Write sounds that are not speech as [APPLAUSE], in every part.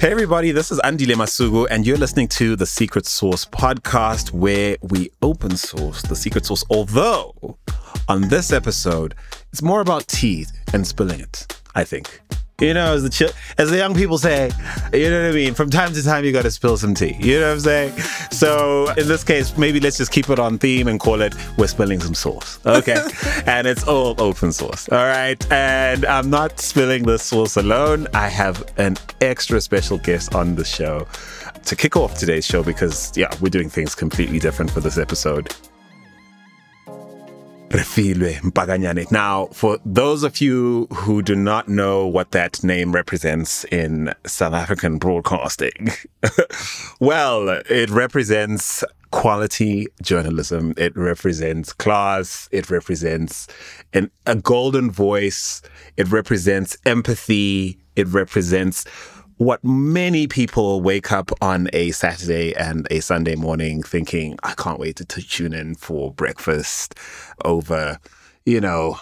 Hey, everybody, this is Andile Masuku, and you're listening to the Secret Sauce podcast, where we open source the secret source. Although, on this episode, it's more about tea and spilling it, I think. You know, as the ch- as the young people say, you know what I mean. From time to time, you got to spill some tea. You know what I'm saying? So in this case, maybe let's just keep it on theme and call it "We're spilling some sauce." Okay, [LAUGHS] and it's all open source. All right, and I'm not spilling the sauce alone. I have an extra special guest on the show to kick off today's show because yeah, we're doing things completely different for this episode. Refiloe Mpakanyane. Now, for those of you who do not know what that name represents in South African broadcasting, [LAUGHS] well, it represents quality journalism. It represents class. It represents an, a golden voice. It represents empathy. It represents what many people wake up on a Saturday and a Sunday morning thinking, I can't wait to t- tune in for breakfast over, you know,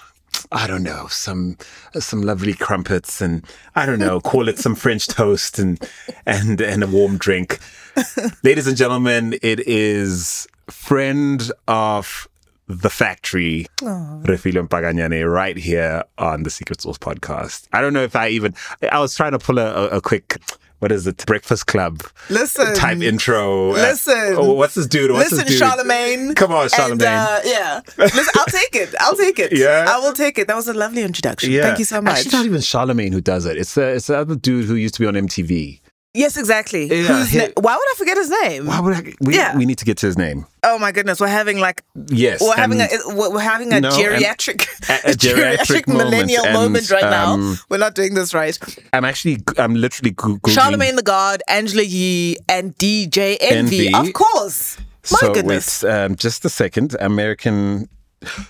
I don't know, some some lovely crumpets and I don't know, [LAUGHS] call it some French toast and and and a warm drink. [LAUGHS] Ladies and gentlemen, it is friend of the factory, Refiloe Mpakanyane, right here on the Secret Sauce podcast. I don't know if I even, I was trying to pull a, a, quick, what is it, Breakfast Club Listen. type intro. Uh, Listen. oh, what's this dude? What's Listen, this dude? Charlemagne. Come on, Charlemagne. And, uh, yeah. Listen, I'll take it. I'll take it. Yeah? I will take it. That was a lovely introduction. Thank you so much. Actually, not even Charlemagne who does it. It's the, it's the other dude who used to be on MTV. Yes, exactly. Yeah, na- Why would I forget his name? Why would I, we, Yeah. we need to get to his name. Oh my goodness, we're having like Yes. we're having a we're having a No, geriatric a- a [LAUGHS] geriatric moment, millennial and, moment right now. um, We're not doing this right. I'm actually, I'm literally Goo- Googling. Charlemagne the God, Angela Yee, and DJ Envy. Envy. Of course. My so goodness. it's um, just a second. American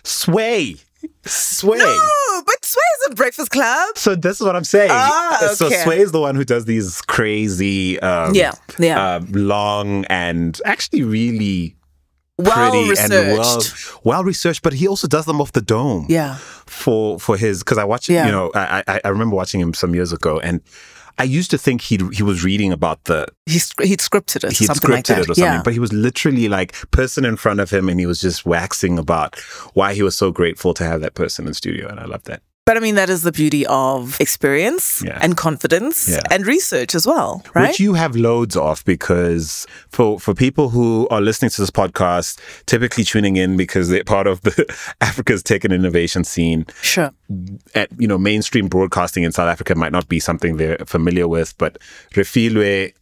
Sway. Sway. No, but Sway is a breakfast club. So this is what I'm saying. Ah, So okay. Sway is the one who does these crazy, um, Yeah, yeah. um, long and actually really Well pretty researched. and well well researched. But he also does them off the dome. Yeah. For for his because I watched Yeah. you know I, I I remember watching him some years ago and. I used to think he he was reading about the he he'd scripted it he'd scripted like that. it or something, yeah. but he was literally like person in front of him, and he was just waxing about why he was so grateful to have that person in studio, and I love that. But I mean, that is the beauty of experience Yeah. and confidence Yeah. and research as well, right? Which you have loads of because for for people who are listening to this podcast, typically tuning in because they're part of the [LAUGHS] Africa's tech and innovation scene. sure. At you know, mainstream broadcasting in South Africa might not be something they're familiar with, but Refiloe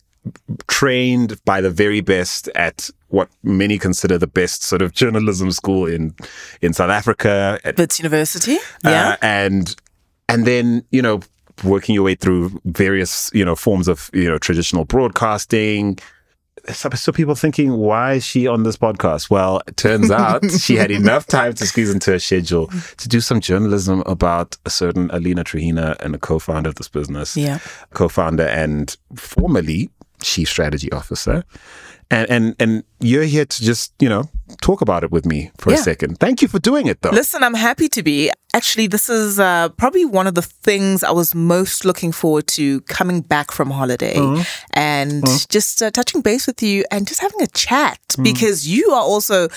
trained by the very best at what many consider the best sort of journalism school in in South Africa Wits University. Yeah. uh, and and then you know working your way through various you know forms of you know traditional broadcasting so, so people thinking why is she on this podcast well it turns [LAUGHS] out she had enough time to squeeze into her schedule to do some journalism about a certain Alina Truhina and a co-founder of this business yeah. co-founder and formerly chief strategy officer and and and you're here to just you know talk about it with me for a second thank you for doing it though Listen, I'm happy to be. Actually, this is uh, probably one of the things I was most looking forward to coming back from holiday Uh-huh. and just uh, touching base with you and just having a chat Mm. because you are also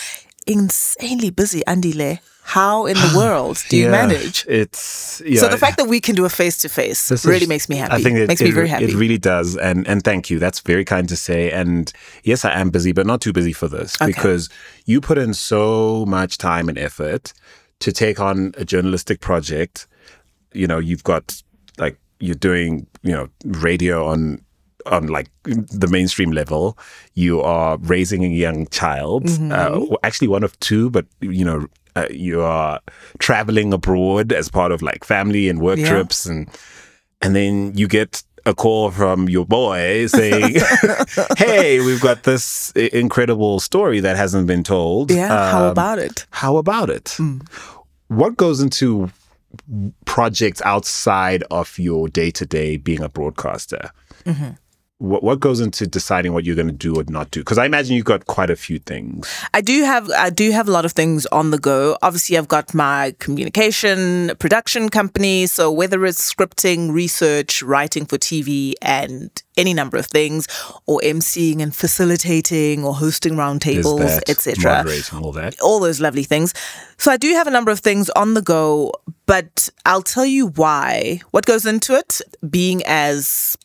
insanely busy, Andy Andile. How in the [SIGHS] world do you Yeah, manage? It's yeah. So the fact that we can do a face to face really is- makes me happy. I think it makes it, me very happy. It really does, and and thank you. That's very kind to say. And yes, I am busy, but not too busy for this Okay. because you put in so much time and effort to take on a journalistic project. You know, you've got like you're doing you know radio on on like the mainstream level you are raising a young child Mm-hmm. uh, actually one of two but you know uh, you are traveling abroad as part of like family and work Yeah. trips and and then you get a call from your boy saying [LAUGHS] hey we've got this incredible story that hasn't been told yeah. how Um, about it? how about it what goes into projects outside of your day-to-day being a broadcaster what, what goes into deciding what you're going to do or not do? Because I imagine you've got quite a few things. I do have I do have a lot of things on the go. Obviously, I've got my communication production company. So whether it's scripting, research, writing for TV, and any number of things, or emceeing and facilitating, or hosting roundtables, etc. all that. all those lovely things. So I do have a number of things on the go, but I'll tell you why. What goes into it? Being as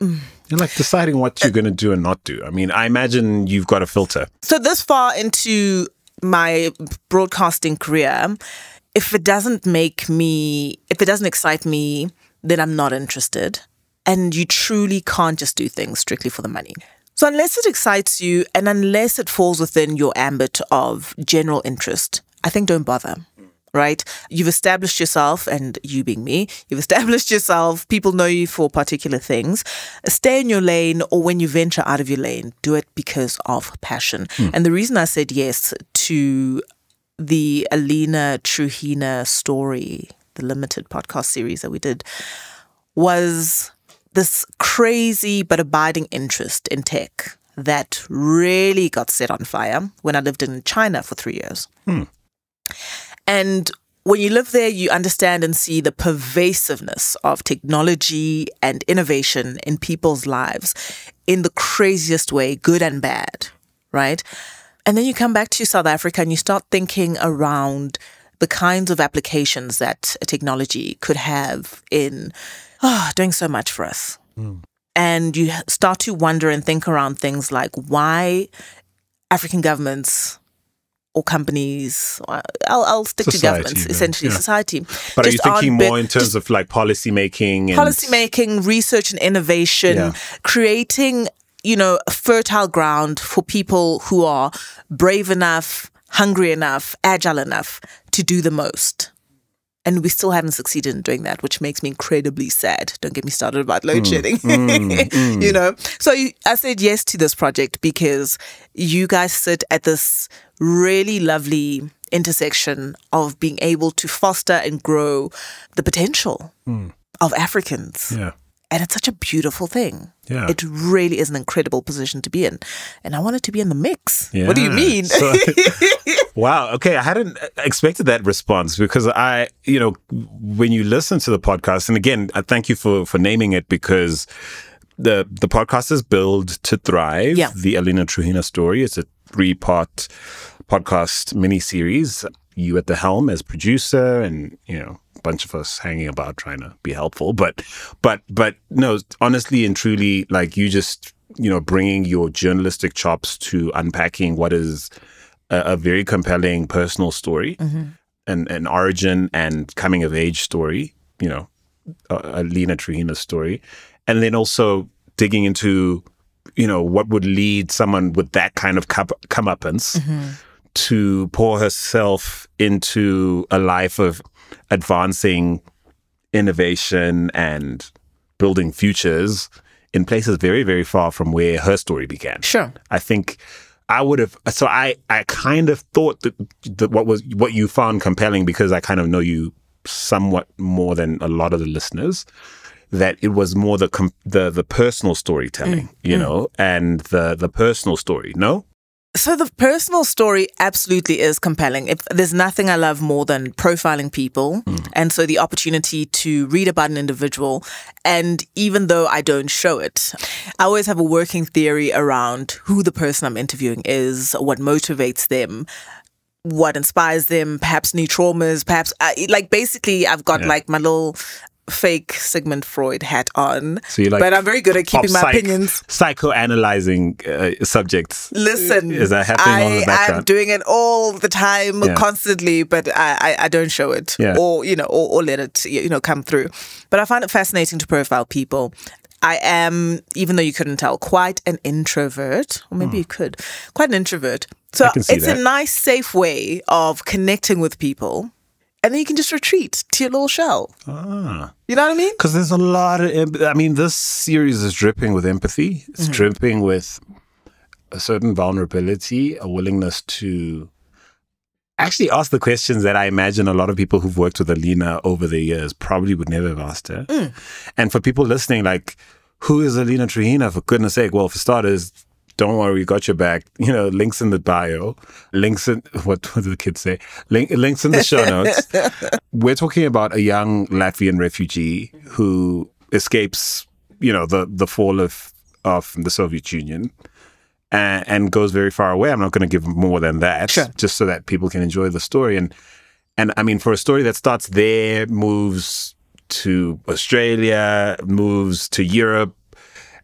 You're like deciding what you're going to do and not do. I mean, I imagine you've got a filter. so this far into my broadcasting career, if it doesn't make me, if it doesn't excite me, then I'm not interested. And you truly can't just do things strictly for the money. So unless it excites you and unless it falls within your ambit of general interest, I think don't bother. Right? You've established yourself, and you being me, you've [LAUGHS] established yourself. People know you for particular things. Stay in your lane, or when you venture out of your lane, do it because of passion. Hmm. And the reason I said yes to the Alina Truhina story, the limited podcast series that we did, was this crazy but abiding interest in tech that really got set on fire when I lived in China for three years. Hmm. And when you live there, you understand and see the pervasiveness of technology and innovation in people's lives in the craziest way, good and bad, right? And then you come back to South Africa and you start thinking around the kinds of applications that a technology could have in oh, doing so much for us. Hmm. And you start to wonder and think around things like why African governments or companies, I'll, I'll stick to governments, yeah, essentially yeah. society. But are you just thinking more in terms of like policy making? And, policy making, research and innovation, Yeah. creating, you know, a fertile ground for people who are brave enough, hungry enough, agile enough to do the most. And we still haven't succeeded in doing that, which makes me incredibly sad. Don't get me started about load mm, shedding. Mm, [LAUGHS] mm. you know? So I said yes to this project because you guys sit at this really lovely intersection of being able to foster and grow the potential of Africans. Yeah. And it's such a beautiful thing. Yeah. It really is an incredible position to be in. And I wanted to be in the mix. What do you mean? So- [LAUGHS] wow. Okay. I hadn't expected that response because I, you know, when you listen to the podcast, and again, I thank you for for naming it because the the podcast is Build to Thrive. Yeah. The Alina Truhina story. It's a three part podcast mini series. You at the helm as producer, and you know, bunch of us hanging about trying to be helpful. But, but, but no, honestly and truly, like you just, you know, bringing your journalistic chops to unpacking what is a, a very compelling personal story and an origin and coming of age story. You know, uh, Alina Truhina's story, and then also digging into, you know, what would lead someone with that kind of cup, comeuppance to pour herself into a life of advancing innovation and building futures in places very, very far from where her story began. Sure. I think I would have. So I, I kind of thought that, that what was what you found compelling because I kind of know you somewhat more than a lot of the listeners. That it was more the com- the the personal storytelling, mm. you mm. know, and the the personal story. No, So the personal story absolutely is compelling. If there's nothing I love more than profiling people, and so the opportunity to read about an individual, and even though I don't show it, I always have a working theory around who the person I'm interviewing is, what motivates them. What inspires them? Perhaps new traumas. Perhaps, uh, like basically, I've got Yeah. like my little fake Sigmund Freud hat on. So you like but I'm very good at keeping my psych- opinions psychoanalyzing uh, subjects. Listen, Is that happening I, I'm doing it all the time, Yeah. constantly, but I, I, I don't show it Yeah. or you know or, or let it you know come through. But I find it fascinating to profile people. I am, even though you couldn't tell, quite an introvert, or maybe you could, quite an introvert. So. I can see it's that. a nice, safe way of connecting with people, and then you can just retreat to your little shell. Ah. You know what I mean? Because there's a lot of, emp- I mean, this series is dripping with empathy. It's Mm-hmm. dripping with a certain vulnerability, a willingness to actually ask the questions that I imagine a lot of people who've worked with Alina over the years probably would never have asked her. Mm. And for people listening, like, who is Alina Truhina for goodness sake? Well, for starters, don't worry, we got your back. You know, links in the bio, links in [LAUGHS] what, what do the kids say? Link, links in the show notes. [LAUGHS] We're talking about a young Latvian refugee who escapes, you know, the the fall of of the Soviet Union. And, and goes very far away. I'm not going to give more than that, Sure. just so that people can enjoy the story. And and I mean, for a story that starts there, moves to Australia, moves to Europe,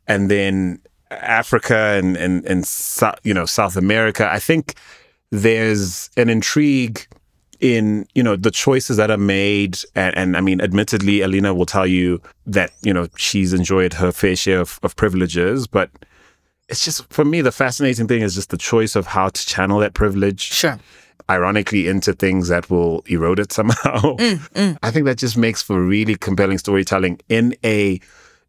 and then Africa and and and you know South America. I think there's an intrigue in you know the choices that are made, and, and I mean, admittedly, Alina will tell you that you know she's enjoyed her fair share of, of privileges, but it's just for me the fascinating thing is just the choice of how to channel that privilege Sure. ironically into things that will erode it somehow. Mm, mm. I think that just makes for really compelling storytelling in a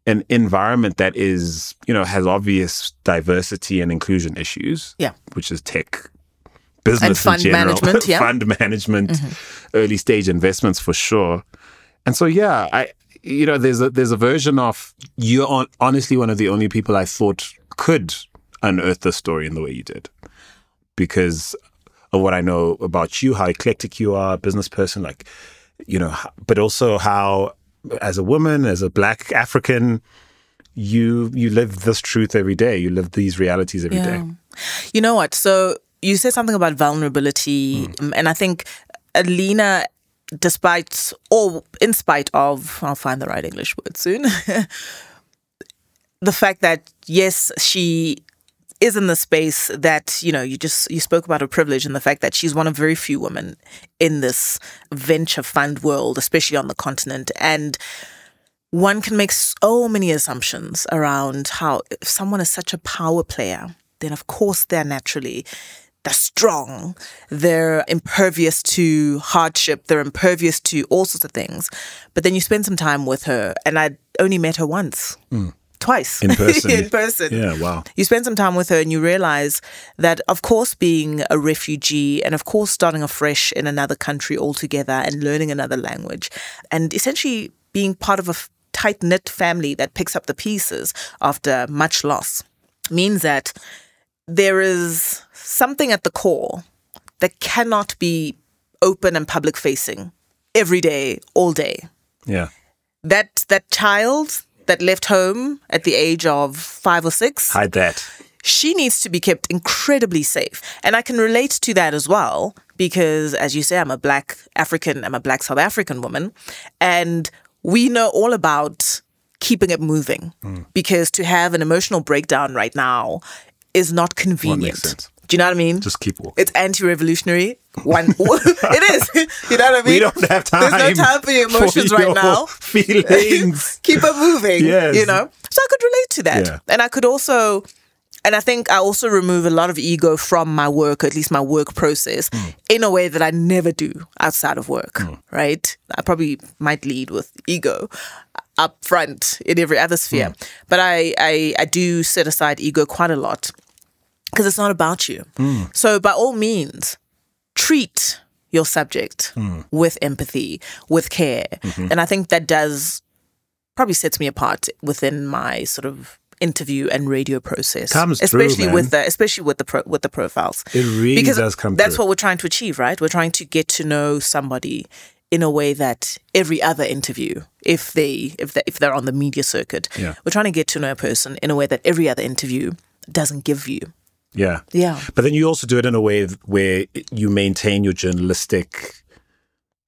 an environment that is, you know, has obvious diversity and inclusion issues. Yeah. Which is tech business And fund in general. management, [LAUGHS] yeah. fund management, mm-hmm. early stage investments for sure. And so yeah, I you know, there's a there's a version of you're on, honestly one of the only people I thought could unearth the story in the way you did. Because of what I know about you, how eclectic you are, a business person, like, you know, but also how, as a woman, as a black African, you you live this truth every day. You live these realities every day. You know what? So you said something about vulnerability, um, and I think Alina, despite or in spite of, I'll find the right English word soon. [LAUGHS] the fact that yes, she is in the space that you know you just you spoke about her privilege and the fact that she's one of very few women in this venture fund world especially on the continent. And one can make so many assumptions around how if someone is such a power player then of course they're naturally they're strong they're impervious to hardship they're impervious to all sorts of things. But then you spend some time with her and i only met her once hmm. Twice In [LAUGHS] person. in person Yeah, wow. you spend some time with her and you realize that, of course, being a refugee and, of course, starting afresh in another country altogether and learning another language and essentially being part of a tight knit family that picks up the pieces after much loss means that there is something at the core that cannot be open and public facing every day, all day Yeah. that that child that left home at the age of five or six, Hide that. she needs to be kept incredibly safe. And I can relate to that as well because, as you say, I'm a black African, I'm a black South African woman, and we know all about keeping it moving hmm. because to have an emotional breakdown right now is not convenient. Do you know what I mean? Just keep walking. it's anti-revolutionary. One, [LAUGHS] [LAUGHS] it is. You know what I mean? we don't have time. There's no time for your emotions for right now. [LAUGHS] Feelings. keep it moving. Yes. You know? So I could relate to that. Yeah. And I could also and I think I also remove a lot of ego from my work, at least my work process, hmm. in a way that I never do outside of work. Hmm. Right? I probably might lead with ego up front in every other sphere. Hmm. But I, I I do set aside ego quite a lot. Because it's not about you. Hmm. So by all means, treat your subject hmm. with empathy, with care. Mm-hmm. And I think that does probably sets me apart within my sort of interview and radio process. Comes through, especially man. with the especially with the pro, with the profiles. It really because does come That's through. what we're trying to achieve, right? We're trying to get to know somebody in a way that every other interview, if they if they, if they're on the media circuit, Yeah. we're trying to get to know a person in a way that every other interview doesn't give you. Yeah. Yeah. But then you also do it in a way where you maintain your journalistic.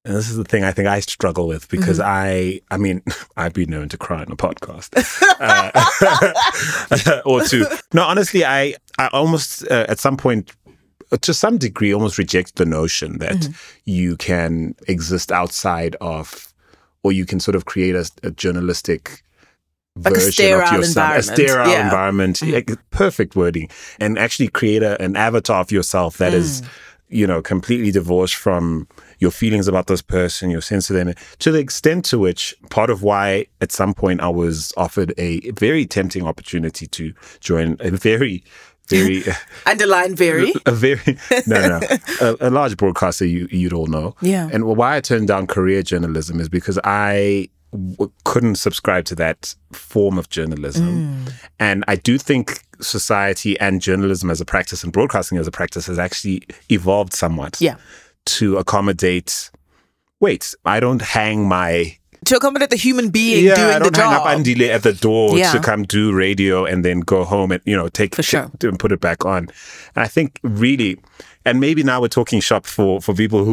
And this is the thing I think I struggle with because I, I mean, [LAUGHS] I've been known to cry on a podcast [LAUGHS] uh, [LAUGHS] or two. No, honestly, I, I almost uh, at some point, uh, to some degree, almost reject the notion that you can exist outside of, or you can sort of create a, a journalistic Like a sterile yourself, a environment. sterile Yeah. environment, like, mm. perfect wording, and actually create a, an avatar of yourself that is, mm. you know, completely divorced from your feelings about this person, your sense of them, to the extent to which part of why at some point I was offered a very tempting opportunity to join a very, very, [LAUGHS] Underline very. [LAUGHS] a very, no, no, [LAUGHS] a, a large broadcaster you, you'd all know. Yeah. And why I turned down career journalism is because I w- couldn't subscribe to that form of journalism. Mm. And I do think society and journalism as a practice and broadcasting as a practice has actually evolved somewhat Yeah. to accommodate. Wait, I don't hang my To accommodate the human being yeah, doing I don't the hang job. up Andile at the door Yeah. to come do radio and then go home and you know take For sure. t- and put it back on. And I think really, and maybe now we're talking shop for for people who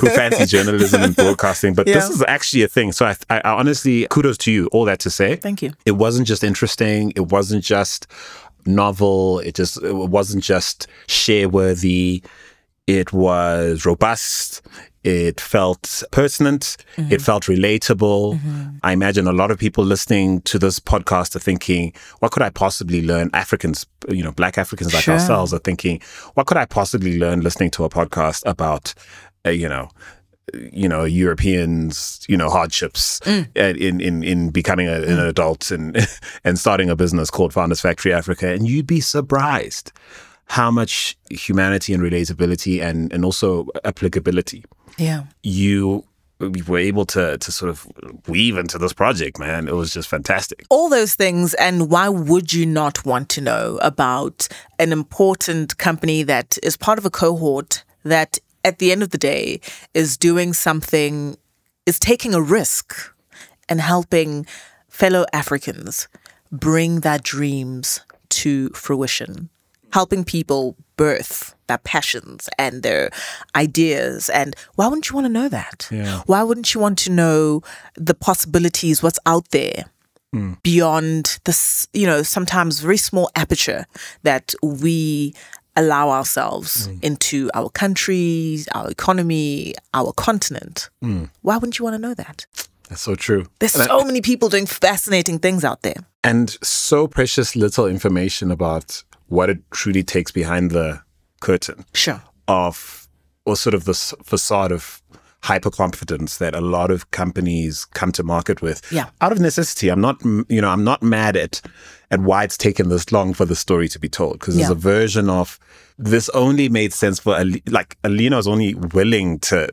who fancy [LAUGHS] journalism and broadcasting, but this is actually a thing. So I, I, I honestly kudos to you. All that to say, Thank you. it wasn't just interesting. It wasn't just novel. It just it wasn't just share worthy. It was robust. It felt pertinent. It felt relatable. I imagine a lot of people listening to this podcast are thinking, what could I possibly learn? Africans, you know, black Africans like Sure. ourselves are thinking, what could I possibly learn listening to a podcast about, uh, you know, you know Europeans you know hardships Mm. uh, in in in becoming a, an adult and [LAUGHS] and starting a business called Founders Factory Africa and you'd be surprised how much humanity and relatability and and also applicability Yeah. you were able to to sort of weave into this project man it was just fantastic all those things and why would you not want to know about an important company that is part of a cohort that at the end of the day is doing something is taking a risk and helping fellow africans bring their dreams to fruition helping people birth their passions and their ideas and why wouldn't you want to know that Yeah. why wouldn't you want to know the possibilities what's out there hmm. beyond this, you know, sometimes very small aperture that we allow ourselves hmm. into our country, our economy, our continent. Hmm. Why wouldn't you want to know that? that's so true There's And I- so many people doing fascinating things out there. and so precious little information about what it truly takes behind the curtain Sure. of or sort of this facade of hyper confidence that a lot of companies come to market with Yeah. out of necessity i'm not you know i'm not mad at at why it's taken this long for the story to be told because there's Yeah. a version of this only made sense for like alina was only willing to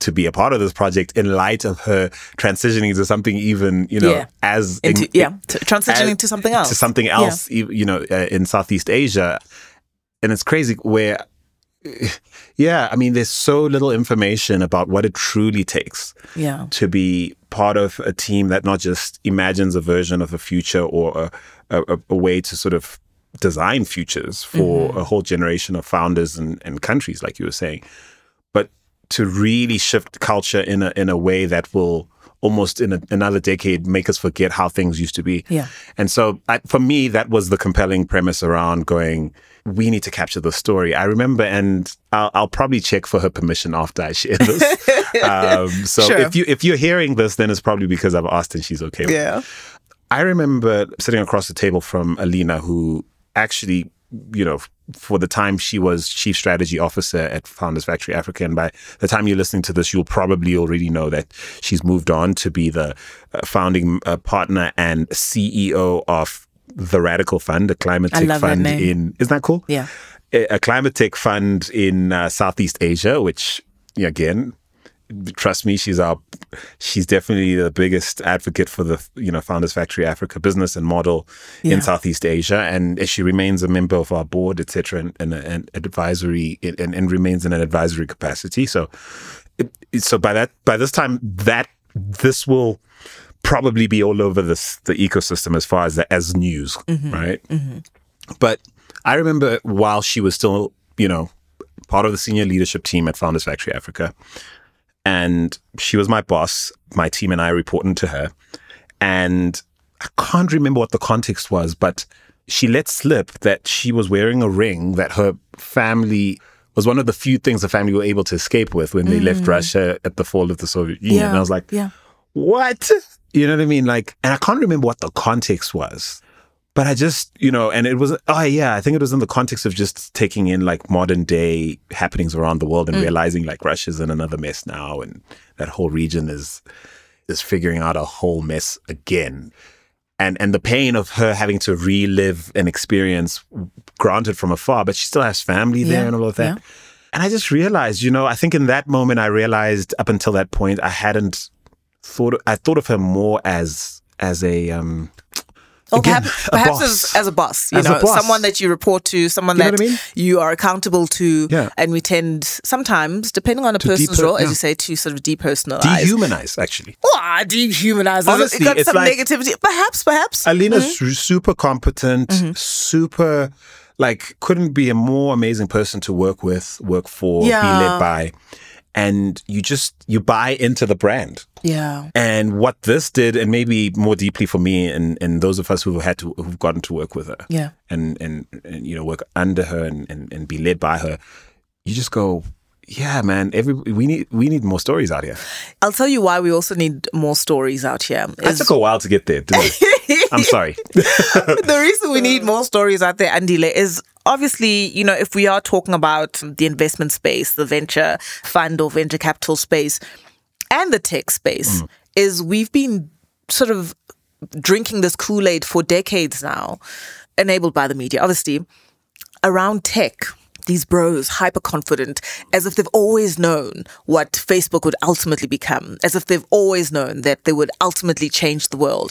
to be a part of this project in light of her transitioning to something even you know Yeah. as Into, in- yeah, to, transitioning as- to something else. to something else, e- you know, uh, in Southeast Asia. And it's crazy where, [SIGHS] yeah, I mean, there's so little information about what it truly takes Yeah. to be part of a team that not just imagines a version of a future or a, a, a way to sort of design futures for a whole generation of founders and, and countries, like you were saying, but to really shift culture in a in a way that will almost in a, another decade make us forget how things used to be. Yeah. And so I, for me, that was the compelling premise around going. We need to capture the story. I remember, and I'll, I'll probably check for her permission after I share this. [LAUGHS] um, so Sure. if you if you're hearing this, then it's probably because I've asked and she's okay. with it. Yeah. I remember sitting across the table from Alina, who actually, you know, for the time she was chief strategy officer at Founders Factory Africa, and by the time you're listening to this, you'll probably already know that she's moved on to be the uh, founding uh, partner and CEO of the Radical Fund, a climate tech fund in. Isn't that cool? Yeah. a a climate tech fund in uh, Southeast Asia, which again, trust me, she's our she's definitely the biggest advocate for the you know Founders Factory Africa business and model Yeah. in Southeast Asia, and she remains a member of our board, etc., and, and, and advisory and, and remains in an advisory capacity. So, it, so by that by this time that this will probably be all over this the ecosystem as far as the, as news, mm-hmm. right? Mm-hmm. But I remember while she was still, you know, part of the senior leadership team at Founders Factory Africa, and she was my boss. My team and I reporting to her, and I can't remember what the context was, but she let slip that she was wearing a ring that her family was one of the few things the family were able to escape with when they mm. left Russia at the fall of the Soviet Union. Yeah. And I was like, Yeah. what? You know what I mean? Like, and I can't remember what the context was, but I just, you know, and it was, oh yeah, I think it was in the context of just taking in like modern day happenings around the world and realizing like Russia's in another mess now, and that whole region is is figuring out a whole mess again. And, and the pain of her having to relive an experience granted from afar, but she still has family there Yeah, and all of that. yeah. And I just realized, you know, I think in that moment I realized up until that point I hadn't thought I thought of her more as as a um Or Again, perhaps, perhaps as, as a boss, you As know, someone that you report to, someone You that I mean? you are accountable to, Yeah. and we tend sometimes, depending on a person's deper- role, as yeah. you say, to sort of depersonalize. dehumanize actually. Well, dehumanize. Honestly, it got it's some like- negativity. Perhaps, perhaps. Alina's Mm-hmm. super competent, super like couldn't be a more amazing person to work with, work for, be led by. And you just you buy into the brand. yeah. And what this did, and maybe more deeply for me and, and those of us who've had to who've gotten to work with her. Yeah. And and, and you know, work under her and, and, and be led by her, you just go, Yeah, man, every we need we need more stories out here. I'll tell you why we also need more stories out here. It took a while to get there, didn't it? [LAUGHS] I'm sorry. [LAUGHS] the reason we need more stories out there, Andile, is obviously, you know, if we are talking about the investment space, the venture fund or venture capital space, and the tech space, mm. is we've been sort of drinking this Kool Aid for decades now, enabled by the media, obviously, around tech. These bros, hyper confident, as if they've always known what Facebook would ultimately become, as if they've always known that they would ultimately change the world,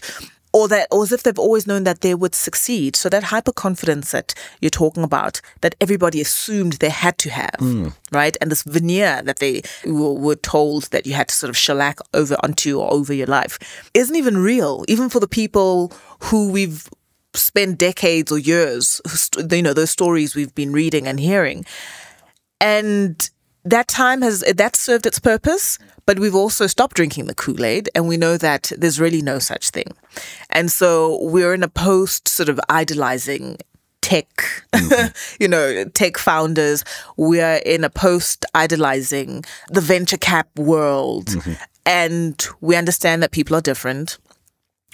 or that, or as if they've always known that they would succeed. So that hyper confidence that you're talking about, that everybody assumed they had to have, hmm. right? And this veneer that they were, were told that you had to sort of shellac over onto or over your life, isn't even real, even for the people who we've spent decades or years, you know, those stories we've been reading and hearing. And that time has that served its purpose, but we've also stopped drinking the Kool Aid, and we know that there's really no such thing. And so we're in a post sort of idolizing tech, mm-hmm. [LAUGHS] you know, tech founders. We're in a post idolizing the venture cap world, mm-hmm. and we understand that people are different.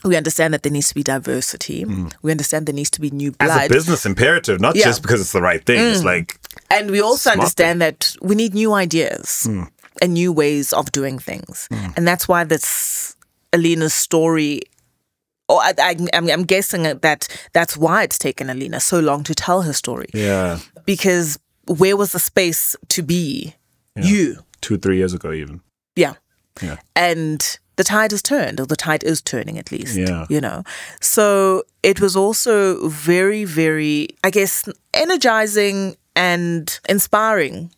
We understand that there needs to be diversity. Mm. We understand there needs to be new blood. As a business imperative, not Yeah. just because it's the right thing. It's mm. like And we also understand that we need new ideas mm. and new ways of doing things. And that's why this Alina's story, or I, I, I'm, I'm guessing that that's why it's taken Alina so long to tell her story. yeah, Because where was the space to be? You. two three years ago even. Yeah. Yeah. And the tide has turned, or the tide is turning at least. Yeah. You know. So it was also very, very, I guess, energizing and inspiring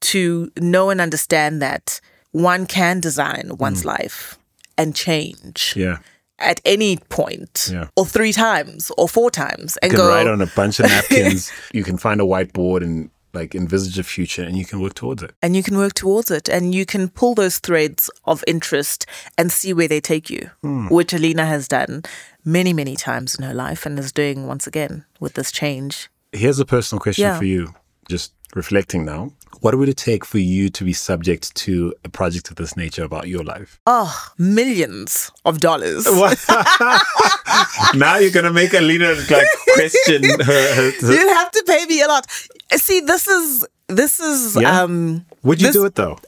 to know and understand that one can design one's life and change Mm. Yeah, at any point, Yeah. or three times, or four times, and you can go. write on a bunch of [LAUGHS] napkins. you can find a whiteboard and like envisage a future, and you can work towards it. and you can work towards it and you can pull those threads of interest and see where they take you Hmm. which alina has done many many times in her life and is doing once again with this change Here's a personal question Yeah. for you. Just reflecting now. What would it take for you to be subject to a project of this nature about your life? oh millions of dollars [LAUGHS] [LAUGHS] now you're gonna make Alina like question [LAUGHS] her. her, her- you'd have to pay me a lot see this is this is Yeah? um would you this- do it though?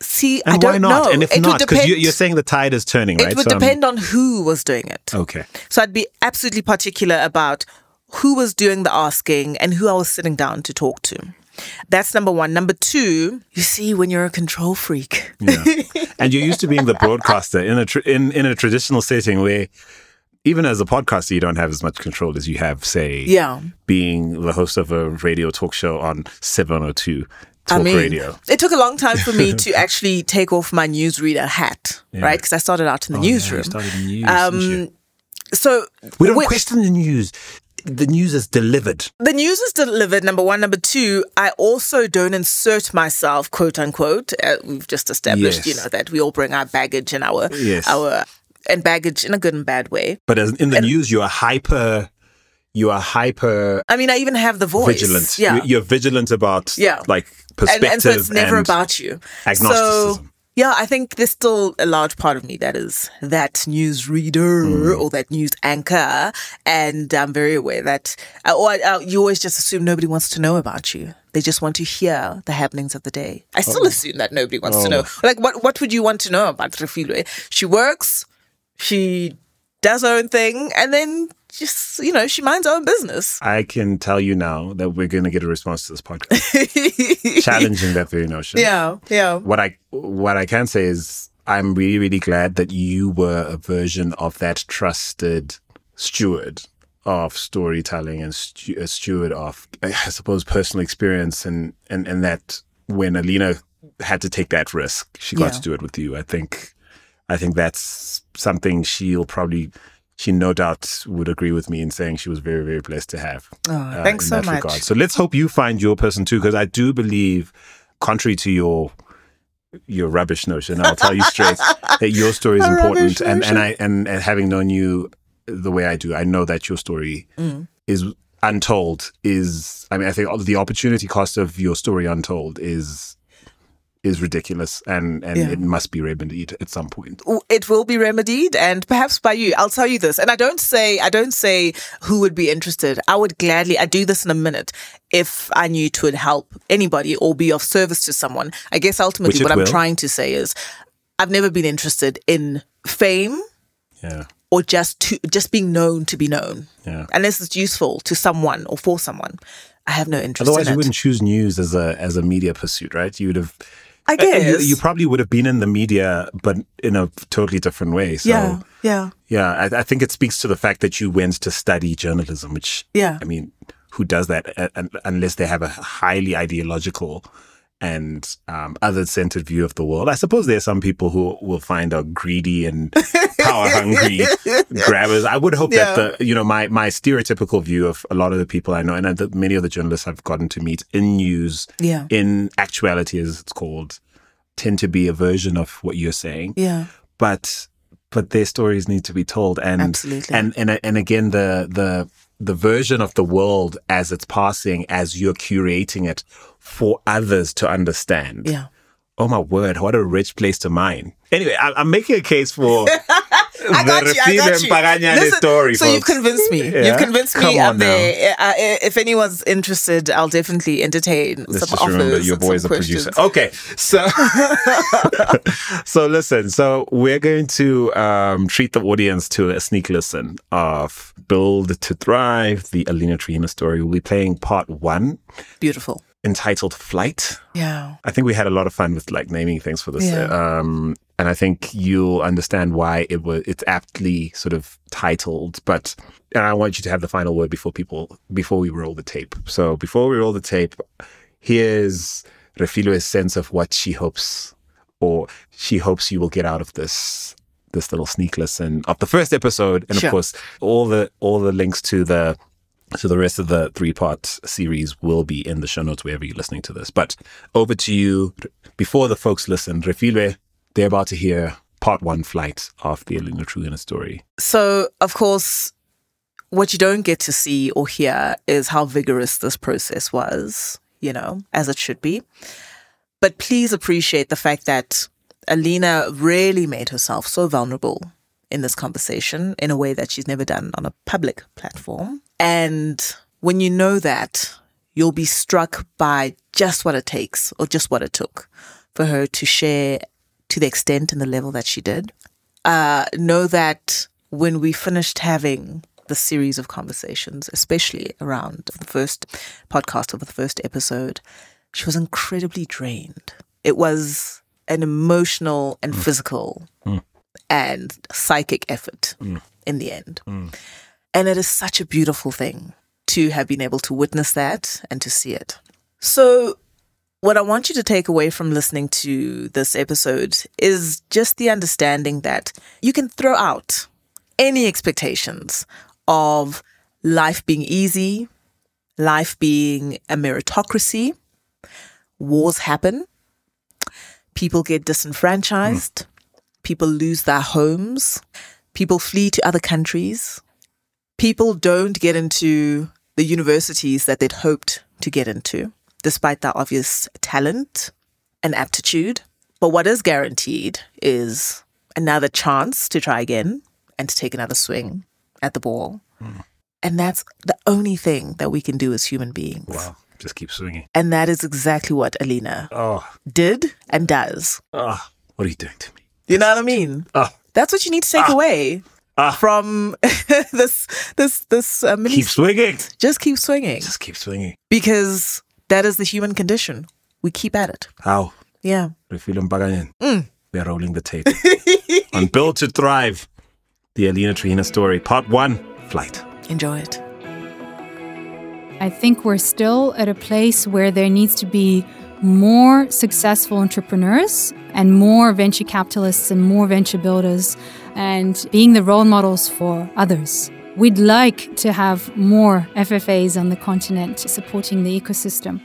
see i And don't why not? know And if it not, because you, you're saying the tide is turning, right? it would So I'm- depend on who was doing it Okay. So I'd be absolutely particular about who was doing the asking and who I was sitting down to talk to. That's number one. Number two, you see, when you're a control freak, Yeah. [LAUGHS] and you're used to being the broadcaster in a tr- in in a traditional setting where even as a podcaster you don't have as much control as you have say yeah. being the host of a radio talk show on 702 talk I mean, radio. it took a long time for me [LAUGHS] to actually take off my newsreader hat, right? Because I started out in the Oh, newsroom. you started news, um, you? so we don't question the news. The news is delivered. the news is delivered number one number two i also don't insert myself quote unquote uh, we've just established you know that we all bring our baggage and our Yes. our and baggage in a good and bad way But as in the news, you are hyper. You are hyper i mean i even have the voice vigilant. yeah You- You're vigilant about Yeah. like perspective and so it's never about you agnosticism. so yeah i think there's still a large part of me that is that news reader Hmm. or that news anchor and i'm very aware that uh, or uh, you always just assume nobody wants to know about you they just want to hear the happenings of the day. I still Oh. assume that nobody wants to know. Like, what what would you want to know about Refiloe? She works, she does her own thing, and then just you know she minds her own business. I can tell you now that we're going to get a response to this podcast, [LAUGHS] challenging that very notion. yeah, yeah. What I what I can say is I'm really, really glad that you were a version of that trusted steward of storytelling and stu- a steward of, I suppose, personal experience, and and and that when Alina had to take that risk, she got Yeah. to do it with you. I think, I think that's something she'll probably. She no doubt would agree with me in saying she was very, very blessed to have. Oh, uh, thanks so much. regard. So let's hope you find your person too, because I do believe, contrary to your your rubbish notion, I'll tell you straight [LAUGHS] that your story is A important, and and. I and, and having known you the way I do, I know that your story Mm. is untold. Is I mean, I think the opportunity cost of your story untold is is ridiculous, and and Yeah. it must be remedied at some point. it will be remedied and perhaps by you i'll tell you this and i don't say i don't say who would be interested i would gladly i do this in a minute if i knew it would help anybody or be of service to someone i guess ultimately what i'm trying to say is i've never been interested in fame Yeah, or just to just being known to be known yeah. unless it's useful to someone or for someone i have no interest Otherwise, in you it wouldn't choose news as a as a media pursuit, right? You would have. I Uh, You, guess you probably would have been in the media, but in a totally different way. So, yeah yeah yeah, I, I think it speaks to the fact that you went to study journalism, which, Yeah. I mean, who does that unless they have a highly ideological and um, other-centered view of the world? I suppose there are some people who will find a greedy and [LAUGHS] power-hungry [LAUGHS] grabbers. I would hope Yeah. that the, you know, my my stereotypical view of a lot of the people I know, and many of the journalists I've gotten to meet in news, Yeah. in actuality, as it's called, tend to be a version of what you're saying yeah but but their stories need to be told and Absolutely. and and and again the the the version of the world as it's passing as you're curating it for others to understand yeah oh my word what a rich place to mine anyway I, i'm making a case for [LAUGHS] I got the you. I got you. Listen, story so folks. you've convinced me. Yeah? You've convinced Come me. on I'm there. Uh, if anyone's interested, I'll definitely entertain Let's some just offers. remember your boy is a producer. Okay, so [LAUGHS] so listen. So we're going to um, treat the audience to a sneak listen of "Build to Thrive," the Alina Truhina story. We'll be playing part one, Beautiful. Entitled "Flight." Yeah. I think we had a lot of fun with like naming things for this, Yeah. um, and I think you'll understand why it was. It's aptly sort of titled, but and I want you to have the final word before people before we roll the tape. So before we roll the tape, here's Refiloe's sense of what she hopes, or she hopes you will get out of this this little sneak listen of the first episode, and Sure. of course all the all the links to the so the rest of the three part series will be in the show notes wherever you're listening to this. But over to you before the folks listen. Refiloe, they're about to hear part one flight of the Alina Truhina story. So, of course, what you don't get to see or hear is how vigorous this process was, you know, as it should be. But please appreciate the fact that Alina really made herself so vulnerable in this conversation in a way that she's never done on a public platform. And when you know that, you'll be struck by just what it takes or just what it took for her to share to the extent and the level that she did. Uh, know that when we finished having the series of conversations, especially around the first podcast or the first episode, she was incredibly drained. It was an emotional and mm. physical mm. and psychic effort mm. in the end. And it is such a beautiful thing to have been able to witness that and to see it. So, what I want you to take away from listening to this episode is just the understanding that you can throw out any expectations of life being easy, life being a meritocracy. Wars happen, people get disenfranchised, mm. people lose their homes, people flee to other countries, people don't get into the universities that they'd hoped to get into despite their obvious talent and aptitude. But what is guaranteed is another chance to try again and to take another swing at the ball. Hmm. And that's the only thing that we can do as human beings. Wow. Just keep swinging. And that is exactly what Alina Oh, did and does. oh, what are you doing to me? You know what I mean? Oh, That's what you need to take ah. away Ah. from [LAUGHS] this this this uh, mini. keep swinging. Just keep swinging Just keep swinging. because that is the human condition. We keep at it. How? Yeah. Refiloe Mpakanyane. we're rolling the tape. [LAUGHS] On Build to Thrive, the Alina Truhina story, part one, flight. Enjoy it. I think we're still at a place where there needs to be more successful entrepreneurs and more venture capitalists and more venture builders and being the role models for others. We'd like to have more FFAs on the continent supporting the ecosystem.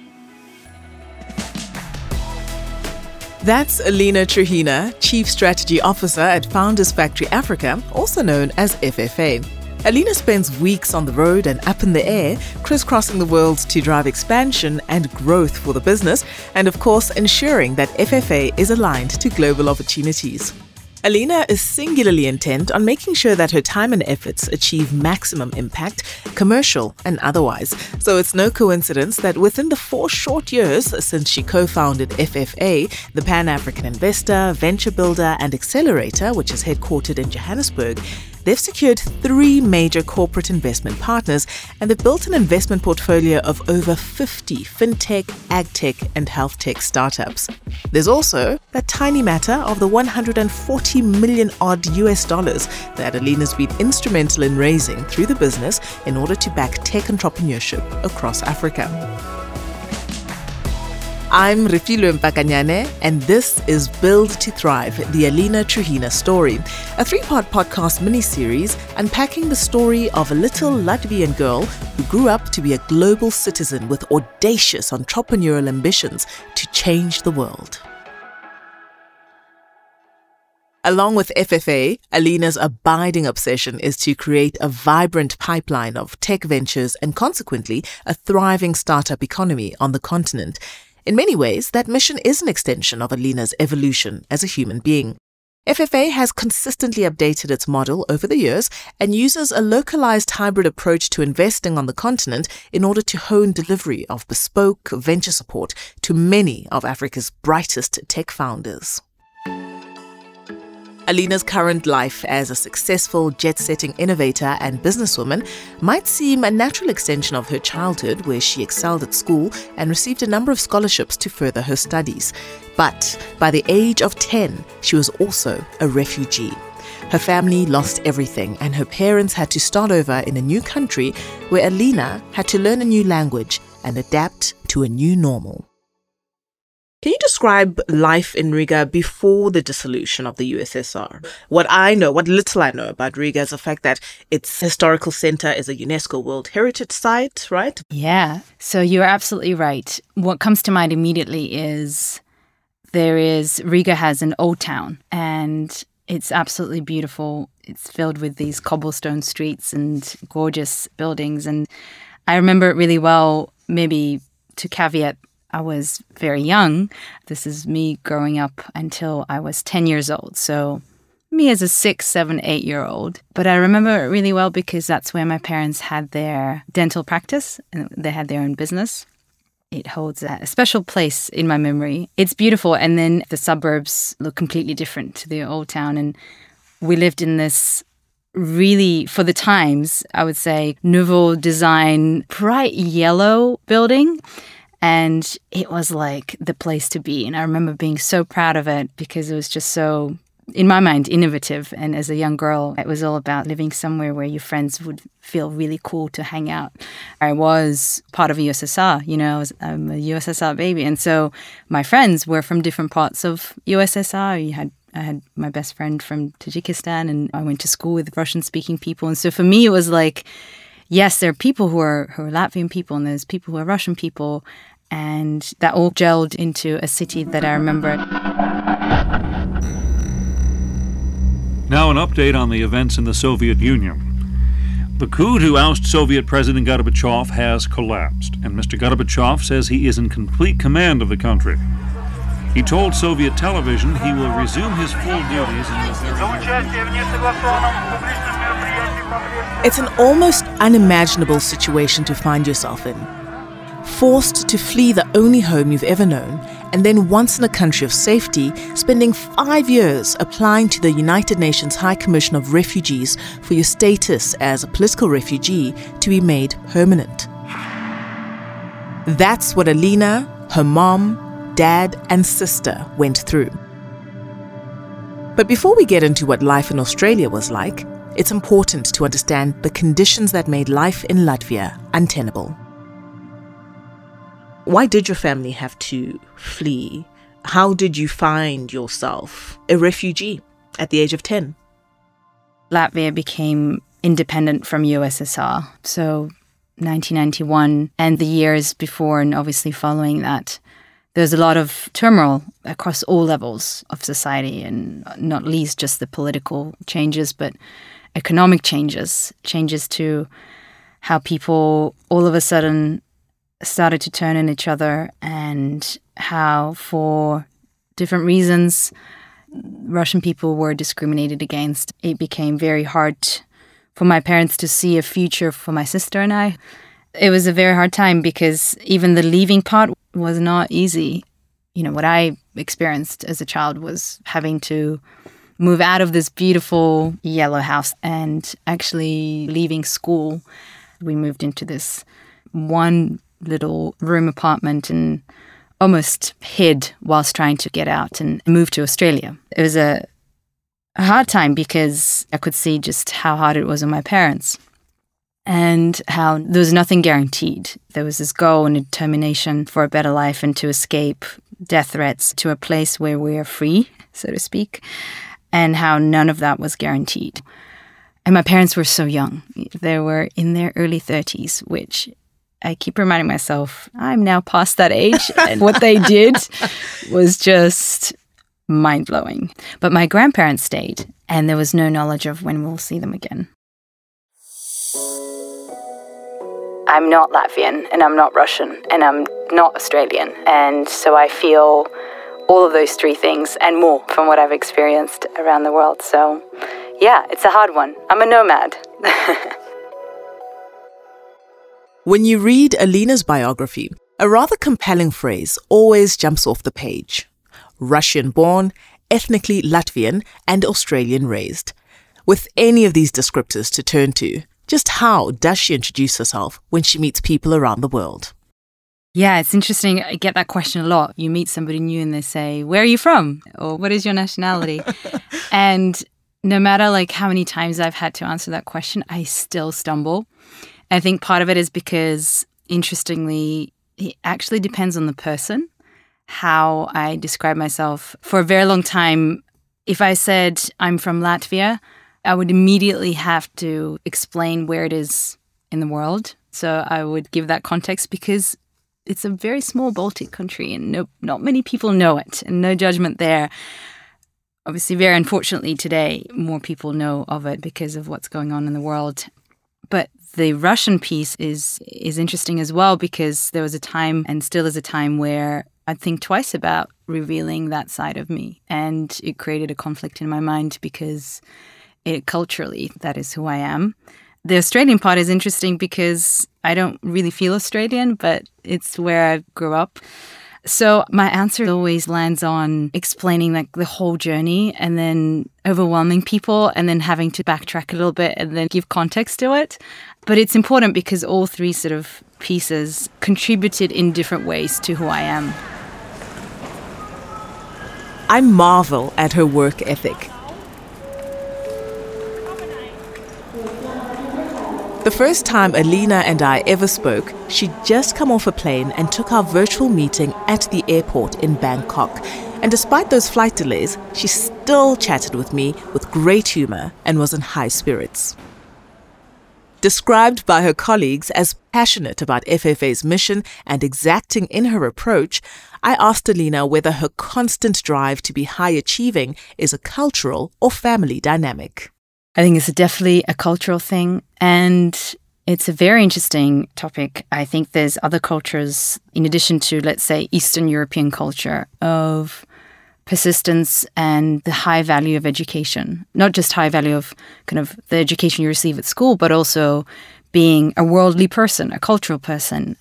That's Alina Truhina, Chief Strategy Officer at Founders Factory Africa, also known as FFA. Alina spends weeks on the road and up in the air, crisscrossing the world to drive expansion and growth for the business, and of course, ensuring that FFA is aligned to global opportunities. Alina is singularly intent on making sure that her time and efforts achieve maximum impact, commercial and otherwise. So it's no coincidence that within the four short years since she co founded FFA, the Pan African investor, venture builder, and accelerator, which is headquartered in Johannesburg, They've secured three major corporate investment partners and they've built an investment portfolio of over 50 fintech, agtech, and health tech startups. There's also that tiny matter of the 140 million odd US dollars that Alina's been instrumental in raising through the business in order to back tech entrepreneurship across Africa. I'm Refiloe Mpakanyane, and this is Build to Thrive, the Alina Truhina story, a three part podcast miniseries unpacking the story of a little Latvian girl who grew up to be a global citizen with audacious entrepreneurial ambitions to change the world. Along with FFA, Alina's abiding obsession is to create a vibrant pipeline of tech ventures and consequently a thriving startup economy on the continent. In many ways, that mission is an extension of Alina's evolution as a human being. FFA has consistently updated its model over the years and uses a localized hybrid approach to investing on the continent in order to hone delivery of bespoke venture support to many of Africa's brightest tech founders. Alina's current life as a successful jet setting innovator and businesswoman might seem a natural extension of her childhood, where she excelled at school and received a number of scholarships to further her studies. But by the age of 10, she was also a refugee. Her family lost everything, and her parents had to start over in a new country where Alina had to learn a new language and adapt to a new normal. Can you describe life in Riga before the dissolution of the USSR? What I know, what little I know about Riga is the fact that its historical center is a UNESCO World Heritage Site, right? Yeah. So you're absolutely right. What comes to mind immediately is there is Riga has an old town and it's absolutely beautiful. It's filled with these cobblestone streets and gorgeous buildings. And I remember it really well, maybe to caveat I was very young. This is me growing up until I was 10 years old. So, me as a six, seven, eight year old. But I remember it really well because that's where my parents had their dental practice and they had their own business. It holds a special place in my memory. It's beautiful. And then the suburbs look completely different to the old town. And we lived in this really, for the times, I would say, nouveau design, bright yellow building and it was like the place to be. And I remember being so proud of it because it was just so, in my mind, innovative. And as a young girl, it was all about living somewhere where your friends would feel really cool to hang out. I was part of USSR, you know, I'm a USSR baby. And so my friends were from different parts of USSR. You had I had my best friend from Tajikistan and I went to school with Russian speaking people. And so for me, it was like, yes, there are people who are, who are Latvian people and there's people who are Russian people and that all gelled into a city that I remember. Now, an update on the events in the Soviet Union. The coup to oust Soviet President Gorbachev has collapsed, and Mr. Gorbachev says he is in complete command of the country. He told Soviet television he will resume his full duties in the It's an almost unimaginable situation to find yourself in forced to flee the only home you've ever known, and then once in a country of safety, spending five years applying to the United Nations High Commission of Refugees for your status as a political refugee to be made permanent. That's what Alina, her mom, dad, and sister went through. But before we get into what life in Australia was like, it's important to understand the conditions that made life in Latvia untenable. Why did your family have to flee? How did you find yourself a refugee at the age of 10? Latvia became independent from USSR. So 1991 and the years before and obviously following that there's a lot of turmoil across all levels of society and not least just the political changes but economic changes changes to how people all of a sudden started to turn on each other and how for different reasons Russian people were discriminated against it became very hard for my parents to see a future for my sister and I. It was a very hard time because even the leaving part was not easy. You know, what I experienced as a child was having to move out of this beautiful yellow house and actually leaving school. We moved into this one little room apartment and almost hid whilst trying to get out and move to Australia. It was a a hard time because I could see just how hard it was on my parents and how there was nothing guaranteed. There was this goal and determination for a better life and to escape death threats to a place where we are free, so to speak, and how none of that was guaranteed. And my parents were so young. They were in their early 30s, which I keep reminding myself I'm now past that age. [LAUGHS] and what they did was just mind blowing. But my grandparents stayed, and there was no knowledge of when we'll see them again. I'm not Latvian, and I'm not Russian, and I'm not Australian. And so I feel all of those three things and more from what I've experienced around the world. So, yeah, it's a hard one. I'm a nomad. [LAUGHS] when you read Alina's biography, a rather compelling phrase always jumps off the page. Russian born, ethnically Latvian, and Australian raised. With any of these descriptors to turn to, just how does she introduce herself when she meets people around the world? Yeah, it's interesting. I get that question a lot. You meet somebody new and they say, "Where are you from?" or "What is your nationality?" [LAUGHS] and no matter like how many times I've had to answer that question, I still stumble. I think part of it is because interestingly, it actually depends on the person how I describe myself. For a very long time, if I said I'm from Latvia, I would immediately have to explain where it is in the world. So I would give that context because it's a very small Baltic country and no, not many people know it, and no judgment there. Obviously, very unfortunately today, more people know of it because of what's going on in the world. But the Russian piece is is interesting as well because there was a time and still is a time where I'd think twice about revealing that side of me. And it created a conflict in my mind because it culturally, that is who I am. The Australian part is interesting because I don't really feel Australian, but it's where I grew up. So my answer always lands on explaining like the whole journey and then overwhelming people and then having to backtrack a little bit and then give context to it. But it's important because all three sort of pieces contributed in different ways to who I am. I marvel at her work ethic. The first time Alina and I ever spoke, she'd just come off a plane and took our virtual meeting at the airport in Bangkok. And despite those flight delays, she still chatted with me with great humor and was in high spirits. Described by her colleagues as passionate about FFA's mission and exacting in her approach, I asked Alina whether her constant drive to be high achieving is a cultural or family dynamic. I think it's definitely a cultural thing. And it's a very interesting topic. I think there's other cultures, in addition to, let's say, Eastern European culture, of persistence and the high value of education. Not just high value of kind of the education you receive at school, but also being a worldly person, a cultural person.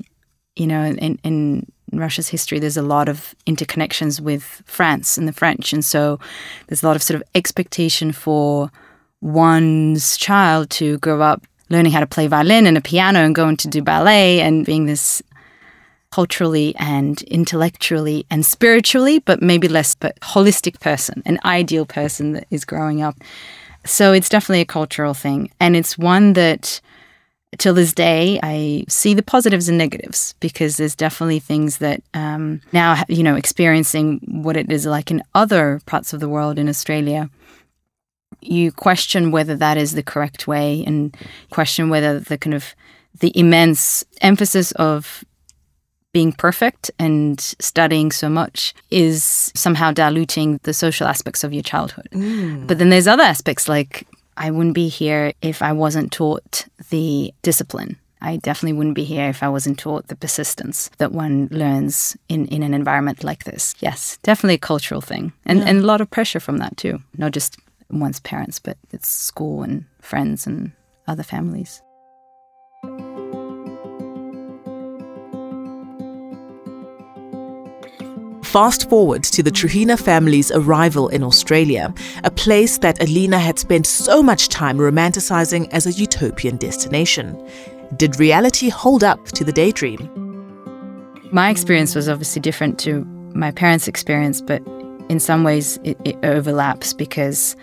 You know, in, in Russia's history, there's a lot of interconnections with France and the French. And so there's a lot of sort of expectation for one's child to grow up learning how to play violin and a piano and going to do ballet and being this culturally and intellectually and spiritually, but maybe less, but holistic person, an ideal person that is growing up. So it's definitely a cultural thing. And it's one that till this day, I see the positives and negatives because there's definitely things that um, now, you know, experiencing what it is like in other parts of the world in Australia, you question whether that is the correct way and question whether the kind of the immense emphasis of being perfect and studying so much is somehow diluting the social aspects of your childhood. Mm. But then there's other aspects like I wouldn't be here if I wasn't taught the discipline. I definitely wouldn't be here if I wasn't taught the persistence that one learns in, in an environment like this. Yes, definitely a cultural thing. And, yeah. and a lot of pressure from that too. Not just one's parents, but it's school and friends and other families. Fast forward to the Truhina family's arrival in Australia, a place that Alina had spent so much time romanticizing as a utopian destination. Did reality hold up to the daydream? My experience was obviously different to my parents' experience, but in some ways it, it overlaps because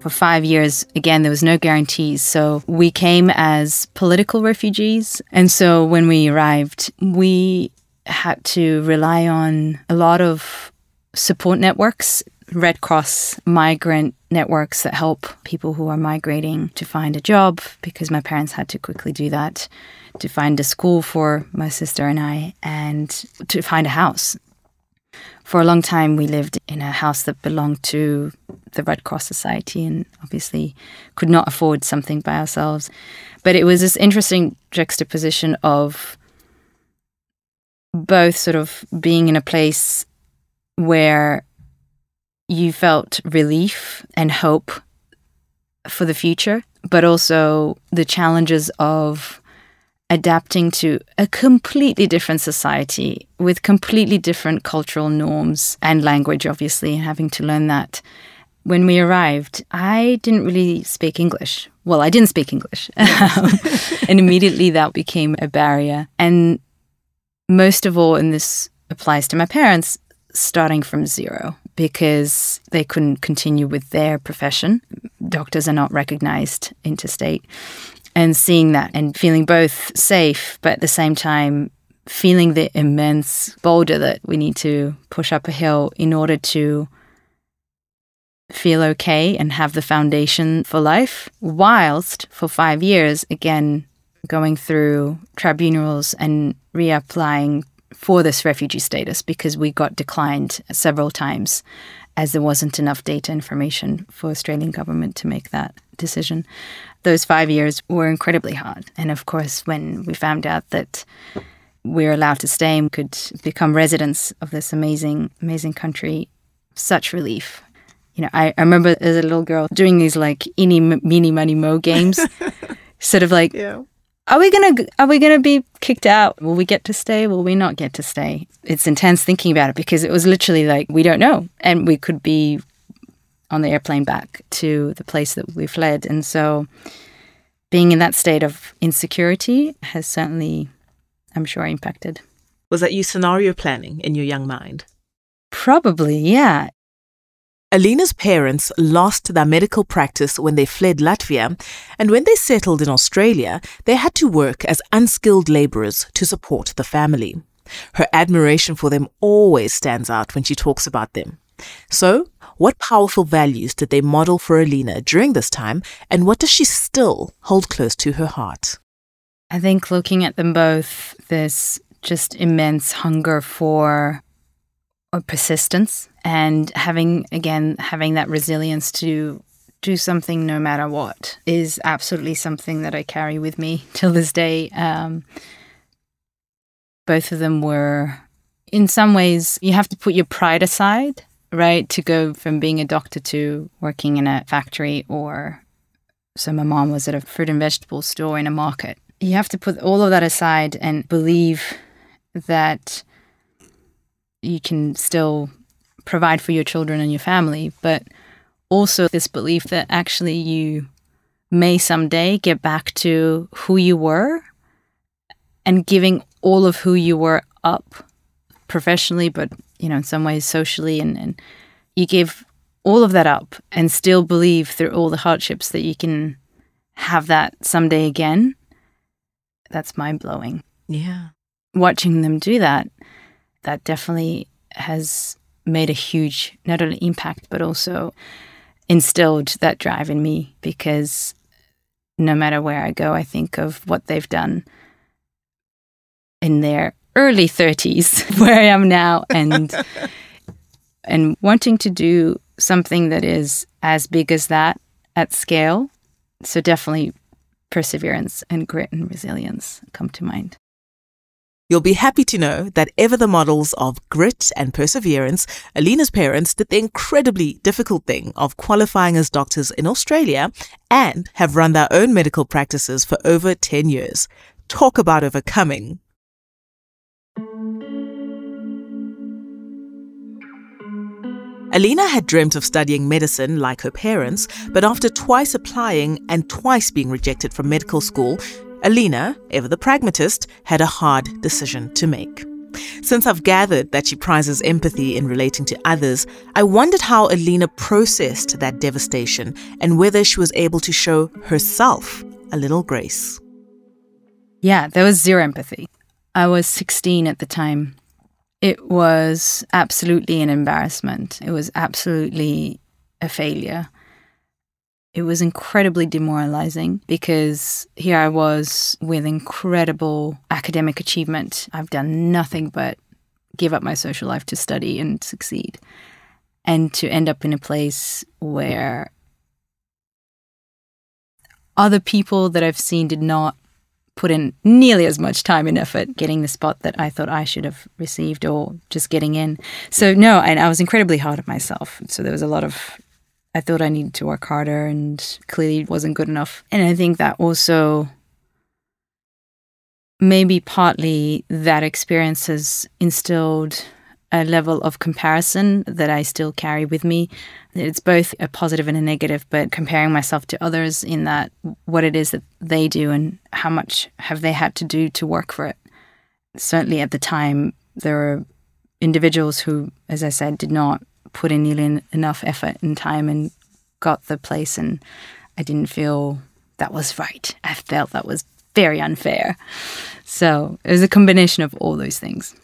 for five years, again, there was no guarantees. So we came as political refugees. And so when we arrived, we had to rely on a lot of support networks, Red Cross migrant networks that help people who are migrating to find a job because my parents had to quickly do that, to find a school for my sister and I, and to find a house. For a long time, we lived in a house that belonged to the Red Cross Society and obviously could not afford something by ourselves. But it was this interesting juxtaposition of both sort of being in a place where you felt relief and hope for the future, but also the challenges of adapting to a completely different society with completely different cultural norms and language, obviously, and having to learn that. When we arrived, I didn't really speak English. Well, I didn't speak English. [LAUGHS] and immediately that became a barrier. And most of all, and this applies to my parents, starting from zero because they couldn't continue with their profession. Doctors are not recognized interstate. And seeing that and feeling both safe, but at the same time, feeling the immense boulder that we need to push up a hill in order to feel okay and have the foundation for life, whilst for five years, again, going through tribunals and reapplying for this refugee status because we got declined several times as there wasn't enough data information for Australian government to make that decision. Those five years were incredibly hard. And of course, when we found out that we are allowed to stay and could become residents of this amazing, amazing country, such relief. You know, I, I remember as a little girl doing these like any meeny money mo games, [LAUGHS] sort of like yeah are we gonna are we gonna be kicked out? Will we get to stay? Will we not get to stay? It's intense thinking about it because it was literally like we don't know, and we could be on the airplane back to the place that we fled, and so being in that state of insecurity has certainly, I'm sure, impacted. Was that you scenario planning in your young mind? Probably, yeah. Alina's parents lost their medical practice when they fled Latvia, and when they settled in Australia, they had to work as unskilled labourers to support the family. Her admiration for them always stands out when she talks about them. So, what powerful values did they model for Alina during this time, and what does she still hold close to her heart? I think looking at them both, there's just immense hunger for persistence and having again having that resilience to do something no matter what is absolutely something that I carry with me [LAUGHS] till this day. Um, both of them were, in some ways, you have to put your pride aside, right, to go from being a doctor to working in a factory or. So my mom was at a fruit and vegetable store in a market. You have to put all of that aside and believe that you can still provide for your children and your family, but also this belief that actually you may someday get back to who you were and giving all of who you were up professionally, but you know, in some ways socially, and, and you give all of that up and still believe through all the hardships that you can have that someday again. That's mind blowing. Yeah. Watching them do that, that definitely has made a huge not only impact but also instilled that drive in me because no matter where I go, I think of what they've done in their early 30s, [LAUGHS] where I am now, and [LAUGHS] and wanting to do something that is as big as that at scale. So definitely perseverance and grit and resilience come to mind. You'll be happy to know that ever the models of grit and perseverance, Alina's parents did the incredibly difficult thing of qualifying as doctors in Australia and have run their own medical practices for over 10 years. Talk about overcoming. Alina had dreamt of studying medicine like her parents, but after twice applying and twice being rejected from medical school, Alina, ever the pragmatist, had a hard decision to make. Since I've gathered that she prizes empathy in relating to others, I wondered how Alina processed that devastation and whether she was able to show herself a little grace. Yeah, there was zero empathy. I was 16 at the time. It was absolutely an embarrassment. It was absolutely a failure it was incredibly demoralizing because here I was with incredible academic achievement. I've done nothing but give up my social life to study and succeed. And to end up in a place where other people that I've seen did not put in nearly as much time and effort getting the spot that I thought I should have received or just getting in. So, no, and I was incredibly hard on myself. So, there was a lot of I thought I needed to work harder and clearly it wasn't good enough. And I think that also maybe partly that experience has instilled a level of comparison that I still carry with me. It's both a positive and a negative, but comparing myself to others in that what it is that they do and how much have they had to do to work for it. Certainly at the time, there were individuals who, as I said, did not put in nearly enough effort and time and got the place, and I didn't feel that was right. I felt that was very unfair. So it was a combination of all those things.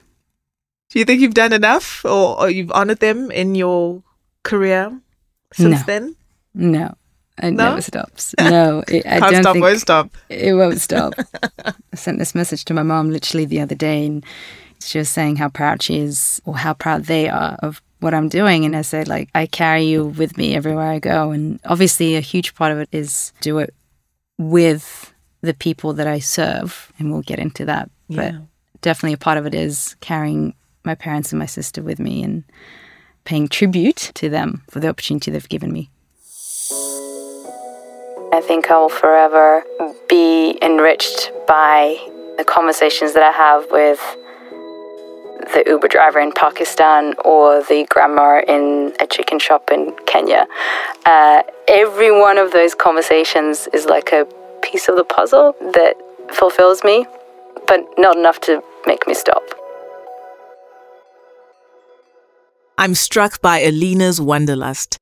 Do you think you've done enough, or, or you've honored them in your career since no. then? No, it no? never stops. No, [LAUGHS] it, I Can't don't stop, think won't stop. It won't stop. [LAUGHS] I sent this message to my mom literally the other day, and she was saying how proud she is, or how proud they are of what I'm doing. And I said, like, I carry you with me everywhere I go. And obviously, a huge part of it is do it with the people that I serve. And we'll get into that. Yeah. But definitely a part of it is carrying my parents and my sister with me and paying tribute to them for the opportunity they've given me. I think I will forever be enriched by the conversations that I have with the Uber driver in Pakistan or the grandma in a chicken shop in Kenya. Uh, every one of those conversations is like a piece of the puzzle that fulfills me, but not enough to make me stop. I'm struck by Alina's wanderlust.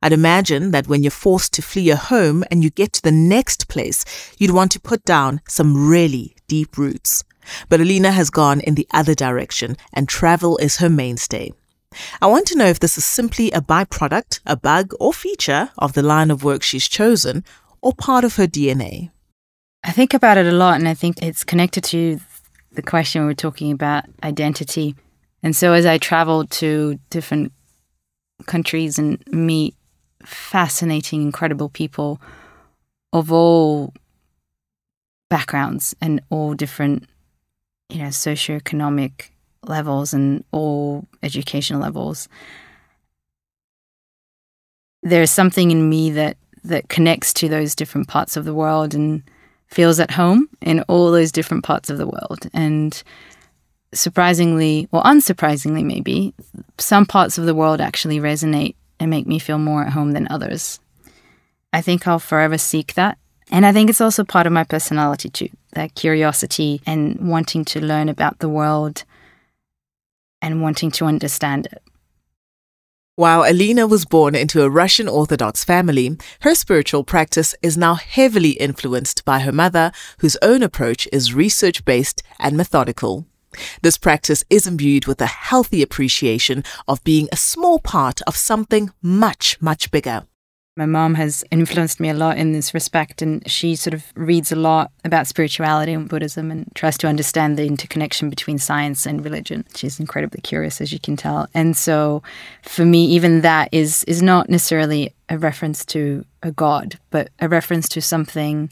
I'd imagine that when you're forced to flee your home and you get to the next place, you'd want to put down some really deep roots. But Alina has gone in the other direction, and travel is her mainstay. I want to know if this is simply a byproduct, a bug, or feature of the line of work she's chosen, or part of her DNA. I think about it a lot, and I think it's connected to the question we are talking about identity. And so as I travel to different countries and meet fascinating, incredible people of all backgrounds and all different you know, socioeconomic levels and all educational levels. There's something in me that that connects to those different parts of the world and feels at home in all those different parts of the world. And surprisingly, or unsurprisingly, maybe, some parts of the world actually resonate and make me feel more at home than others. I think I'll forever seek that. And I think it's also part of my personality too that curiosity and wanting to learn about the world and wanting to understand it. While Alina was born into a Russian Orthodox family, her spiritual practice is now heavily influenced by her mother, whose own approach is research based and methodical. This practice is imbued with a healthy appreciation of being a small part of something much, much bigger. My mom has influenced me a lot in this respect, and she sort of reads a lot about spirituality and Buddhism and tries to understand the interconnection between science and religion. She's incredibly curious, as you can tell. And so, for me, even that is is not necessarily a reference to a god, but a reference to something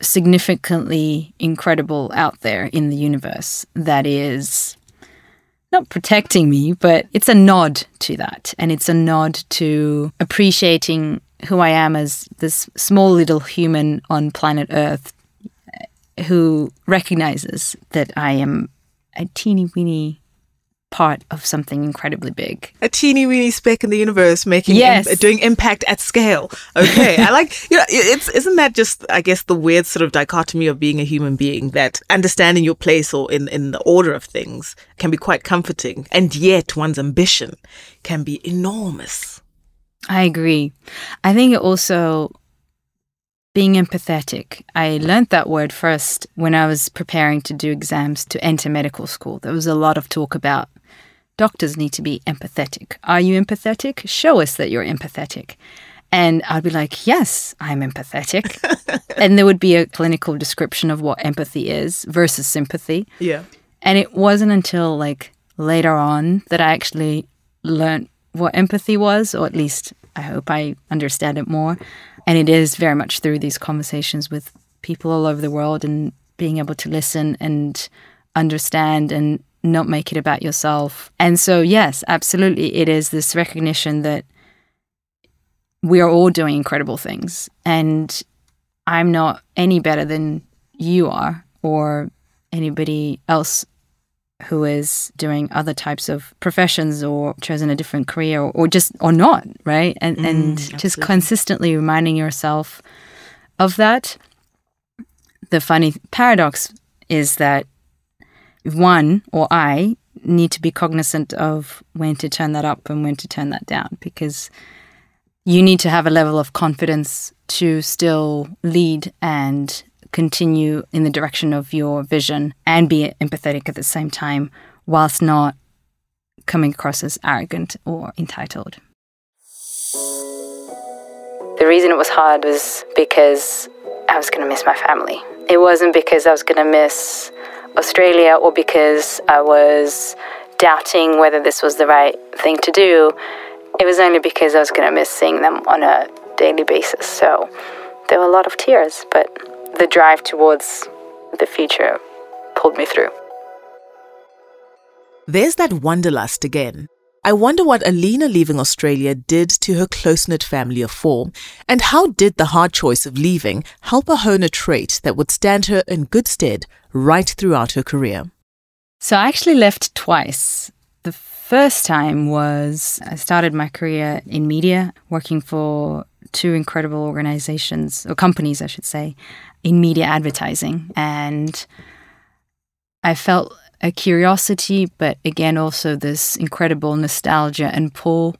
significantly incredible out there in the universe that is not protecting me, but it's a nod to that. And it's a nod to appreciating who I am as this small little human on planet Earth uh, who recognizes that I am a teeny weeny part of something incredibly big. A teeny weeny speck in the universe making Yes. im- doing impact at scale. Okay. I like you know it's isn't that just I guess the weird sort of dichotomy of being a human being that understanding your place or in in the order of things can be quite comforting and yet one's ambition can be enormous. I agree. I think it also being empathetic. I learned that word first when I was preparing to do exams to enter medical school. There was a lot of talk about doctors need to be empathetic. Are you empathetic? Show us that you're empathetic. And I'd be like, yes, I'm empathetic. [LAUGHS] and there would be a clinical description of what empathy is versus sympathy. Yeah. And it wasn't until like later on that I actually learned what empathy was, or at least I hope I understand it more. And it is very much through these conversations with people all over the world and being able to listen and understand and not make it about yourself. And so, yes, absolutely, it is this recognition that we are all doing incredible things. And I'm not any better than you are or anybody else who is doing other types of professions or chosen a different career or, or just or not right and mm, and just consistently reminding yourself of that the funny paradox is that one or i need to be cognizant of when to turn that up and when to turn that down because you need to have a level of confidence to still lead and continue in the direction of your vision and be empathetic at the same time whilst not coming across as arrogant or entitled. The reason it was hard was because I was going to miss my family. It wasn't because I was going to miss Australia or because I was doubting whether this was the right thing to do. It was only because I was going to miss seeing them on a daily basis. So there were a lot of tears, but the drive towards the future pulled me through. There's that wanderlust again. I wonder what Alina leaving Australia did to her close knit family of four, and how did the hard choice of leaving help her hone a trait that would stand her in good stead right throughout her career? So I actually left twice. The first time was I started my career in media, working for two incredible organizations, or companies, I should say, in media advertising. And I felt a curiosity, but again, also this incredible nostalgia and pull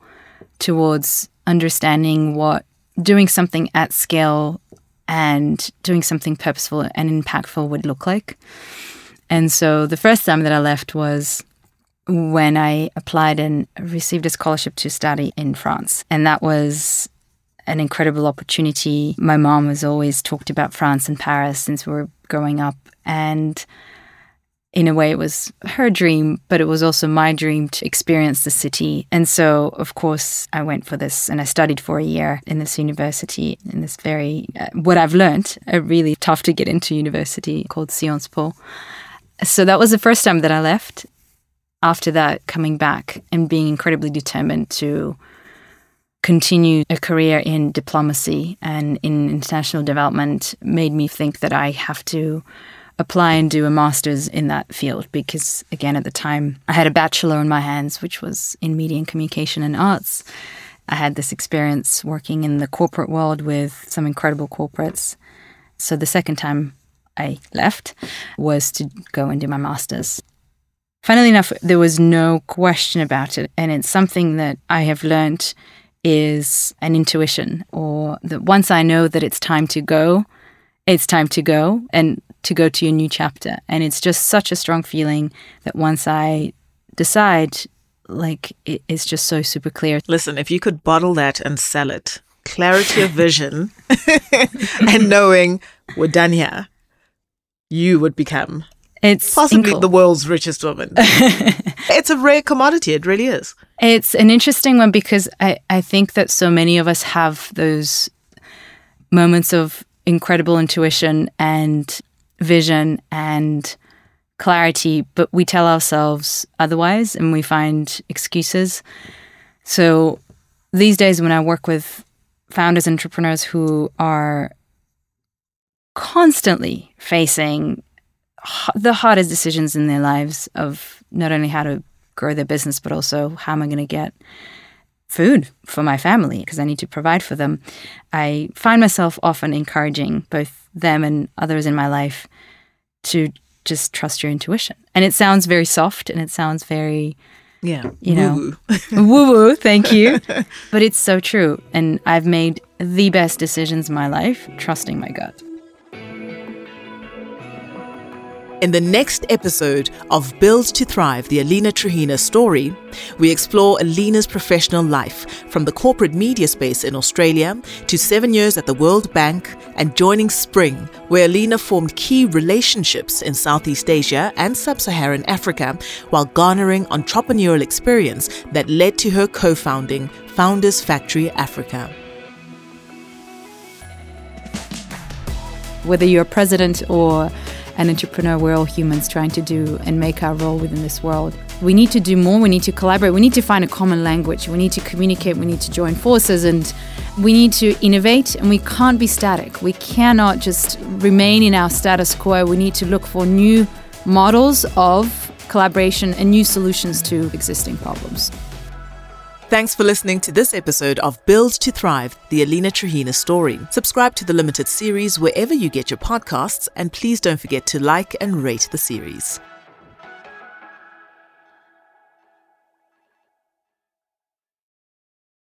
towards understanding what doing something at scale and doing something purposeful and impactful would look like. And so the first time that I left was when I applied and received a scholarship to study in France. And that was an incredible opportunity. My mom has always talked about France and Paris since we were growing up. And in a way, it was her dream, but it was also my dream to experience the city. And so, of course, I went for this and I studied for a year in this university, in this very, uh, what I've learned, a really tough to get into university called Sciences Po. So that was the first time that I left. After that, coming back and being incredibly determined to continue a career in diplomacy and in international development made me think that I have to apply and do a master's in that field because, again, at the time, I had a bachelor in my hands, which was in media and communication and arts. I had this experience working in the corporate world with some incredible corporates. So the second time I left was to go and do my master's. Funnily enough, there was no question about it. And it's something that I have learned is an intuition, or that once I know that it's time to go, it's time to go and to go to a new chapter. And it's just such a strong feeling that once I decide, like, it, it's just so super clear. Listen, if you could bottle that and sell it, clarity of vision [LAUGHS] and knowing we're done here, you would become It's possibly the world's richest woman. [LAUGHS] it's a rare commodity. It really is. It's an interesting one because I, I think that so many of us have those moments of incredible intuition and vision and clarity, but we tell ourselves otherwise and we find excuses. So these days, when I work with founders, entrepreneurs who are constantly facing the hardest decisions in their lives of not only how to grow their business, but also how am I going to get food for my family because I need to provide for them. I find myself often encouraging both them and others in my life to just trust your intuition. And it sounds very soft and it sounds very Yeah. You know. Woo [LAUGHS] woo, thank you. [LAUGHS] but it's so true. And I've made the best decisions in my life trusting my gut. In the next episode of Build to Thrive, the Alina Truhina story, we explore Alina's professional life from the corporate media space in Australia to seven years at the World Bank and joining Spring, where Alina formed key relationships in Southeast Asia and Sub Saharan Africa while garnering entrepreneurial experience that led to her co founding Founders Factory Africa. Whether you're president or an entrepreneur, we're all humans trying to do and make our role within this world. We need to do more. We need to collaborate. We need to find a common language. We need to communicate. We need to join forces and we need to innovate and we can't be static. We cannot just remain in our status quo. We need to look for new models of collaboration and new solutions to existing problems. Thanks for listening to this episode of Build to Thrive, the Alina Truhina story. Subscribe to the limited series wherever you get your podcasts, and please don't forget to like and rate the series.